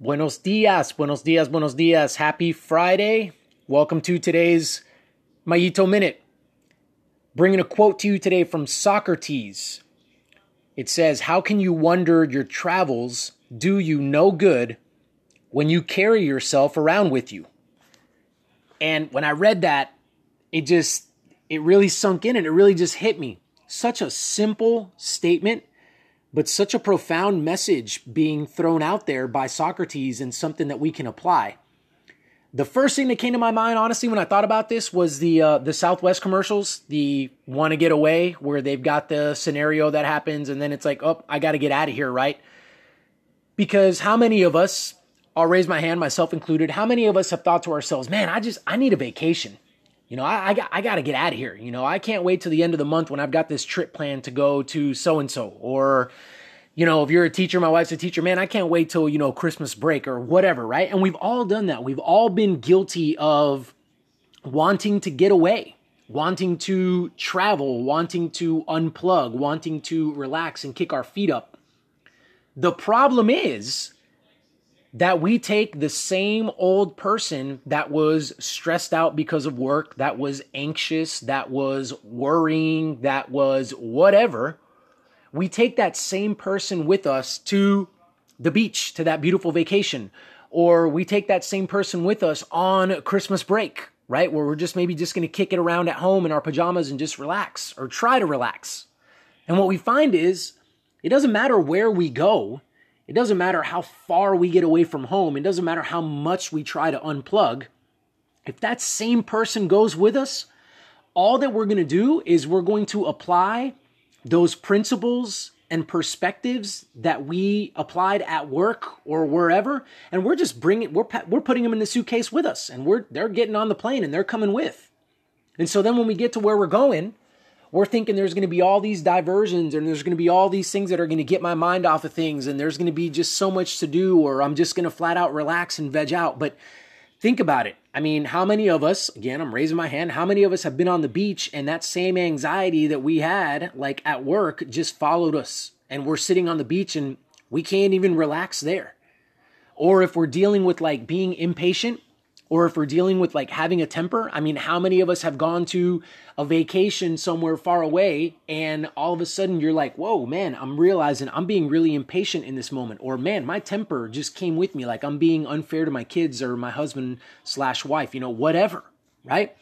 Buenos dias, buenos dias, buenos dias. Happy Friday. Welcome to today's Mayito Minute. Bringing a quote to you today from Socrates. It says, How can you wonder your travels do you no good when you carry yourself around with you? And when I read that, it just, it really sunk in and it really just hit me. Such a simple statement but such a profound message being thrown out there by Socrates and something that we can apply. The first thing that came to my mind, honestly, when I thought about this, was the uh, the Southwest commercials, the "Want to Get Away," where they've got the scenario that happens, and then it's like, "Oh, I got to get out of here," right? Because how many of us, I'll raise my hand, myself included, how many of us have thought to ourselves, "Man, I just I need a vacation." You know, I, I got I got to get out of here. You know, I can't wait till the end of the month when I've got this trip planned to go to so and so. Or, you know, if you're a teacher, my wife's a teacher, man, I can't wait till you know Christmas break or whatever, right? And we've all done that. We've all been guilty of wanting to get away, wanting to travel, wanting to unplug, wanting to relax and kick our feet up. The problem is that we take the same old person that was stressed out because of work, that was anxious, that was worrying, that was whatever. We take that same person with us to the beach, to that beautiful vacation. Or we take that same person with us on Christmas break, right? Where we're just maybe just going to kick it around at home in our pajamas and just relax or try to relax. And what we find is it doesn't matter where we go it doesn't matter how far we get away from home. It doesn't matter how much we try to unplug. If that same person goes with us, all that we're going to do is we're going to apply those principles and perspectives that we applied at work or wherever and we're just bringing we're we're putting them in the suitcase with us and we're they're getting on the plane and they're coming with. And so then when we get to where we're going, we're thinking there's going to be all these diversions and there's going to be all these things that are going to get my mind off of things and there's going to be just so much to do or I'm just going to flat out relax and veg out. But think about it. I mean, how many of us, again, I'm raising my hand, how many of us have been on the beach and that same anxiety that we had, like at work, just followed us and we're sitting on the beach and we can't even relax there? Or if we're dealing with like being impatient, or if we're dealing with like having a temper, I mean, how many of us have gone to a vacation somewhere far away and all of a sudden you're like, whoa, man, I'm realizing I'm being really impatient in this moment. Or man, my temper just came with me. Like I'm being unfair to my kids or my husband slash wife, you know, whatever, right?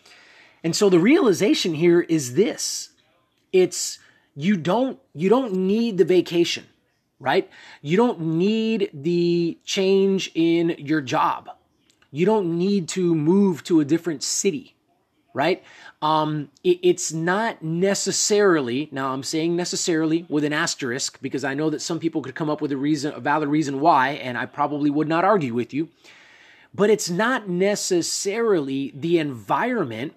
And so the realization here is this it's you don't you don't need the vacation right you don't need the change in your job you don't need to move to a different city, right? Um, it, it's not necessarily, now I'm saying necessarily with an asterisk because I know that some people could come up with a reason, a valid reason why, and I probably would not argue with you. But it's not necessarily the environment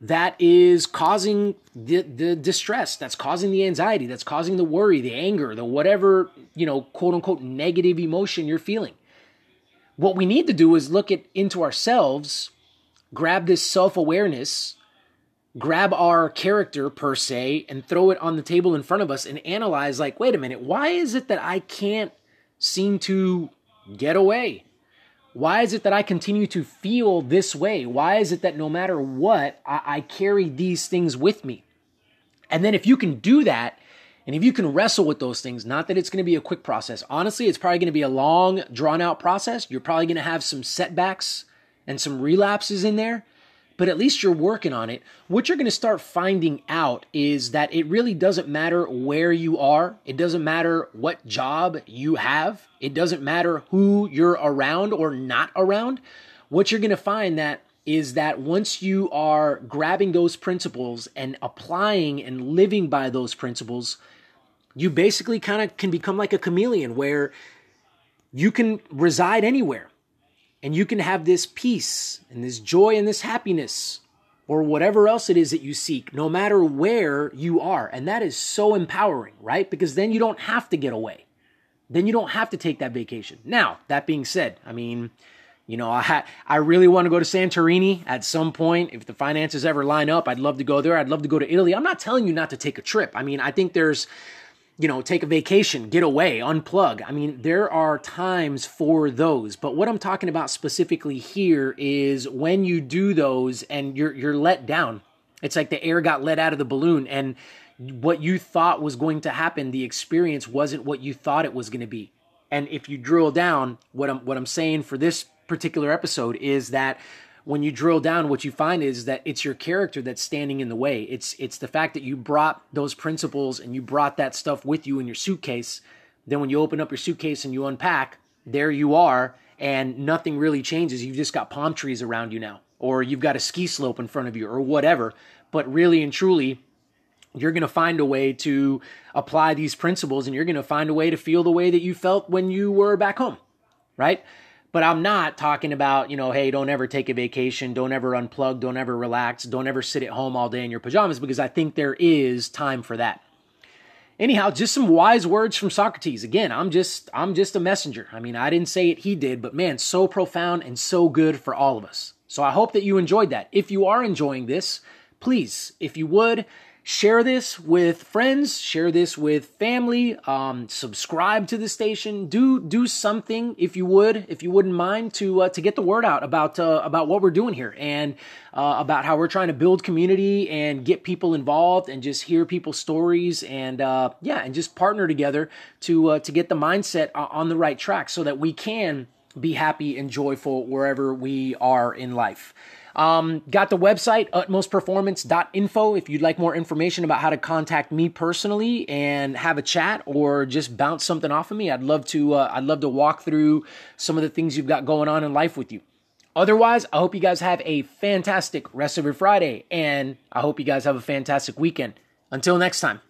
that is causing the, the distress, that's causing the anxiety, that's causing the worry, the anger, the whatever, you know, quote unquote negative emotion you're feeling. What we need to do is look at into ourselves, grab this self-awareness, grab our character per se and throw it on the table in front of us and analyze like, wait a minute, why is it that I can't seem to get away? Why is it that I continue to feel this way? Why is it that no matter what, I, I, carry these things with me? And then if you can do that, and if you can wrestle with those things, not that it's going to be a quick process, honestly, it's probably going to be a long, drawn out process. You're probably going to have some setbacks and some relapses in there, but at least you're working on it. What you're going to start finding out is that it really doesn't matter where you are, it doesn't matter what job you have, it doesn't matter who you're around or not around. What you're going to find that is that once you are grabbing those principles and applying and living by those principles, you basically kind of can become like a chameleon where you can reside anywhere and you can have this peace and this joy and this happiness or whatever else it is that you seek, no matter where you are. And that is so empowering, right? Because then you don't have to get away. Then you don't have to take that vacation. Now, that being said, I mean, you know, I ha- I really want to go to Santorini at some point. If the finances ever line up, I'd love to go there. I'd love to go to Italy. I'm not telling you not to take a trip. I mean, I think there's you know, take a vacation, get away, unplug. I mean, there are times for those. But what I'm talking about specifically here is when you do those and you're you're let down. It's like the air got let out of the balloon and what you thought was going to happen, the experience wasn't what you thought it was going to be. And if you drill down, what I'm what I'm saying for this particular episode is that when you drill down, what you find is that it's your character that's standing in the way. It's it's the fact that you brought those principles and you brought that stuff with you in your suitcase. Then when you open up your suitcase and you unpack, there you are, and nothing really changes. You've just got palm trees around you now, or you've got a ski slope in front of you, or whatever. But really and truly, you're going to find a way to apply these principles and you're going to find a way to feel the way that you felt when you were back home, right? But I'm not talking about, you know, hey, don't ever take a vacation, don't ever unplug, don't ever relax, don't ever sit at home all day in your pajamas because I think there is time for that. Anyhow, just some wise words from Socrates. Again, I'm just I'm just a messenger. I mean, I didn't say it, he did, but man, so profound and so good for all of us. So I hope that you enjoyed that. If you are enjoying this, please, if you would, share this with friends share this with family um, subscribe to the station. Do do something if you would if you wouldn't mind to uh, to get the word out about uh, about what we're doing here and uh, about how we're trying to build community and get people involved and just hear people's stories and uh, yeah and just partner together to uh, to get the mindset on the right track so that we can be happy and joyful wherever we are in life um, got the website, utmostperformance.info, if you'd like more information about how to contact me personally and have a chat or just bounce something off of me. I'd love to, uh, I'd love to walk through some of the things you've got going on in life with you. Otherwise, I hope you guys have a fantastic rest of your Friday and I hope you guys have a fantastic weekend. Until next time.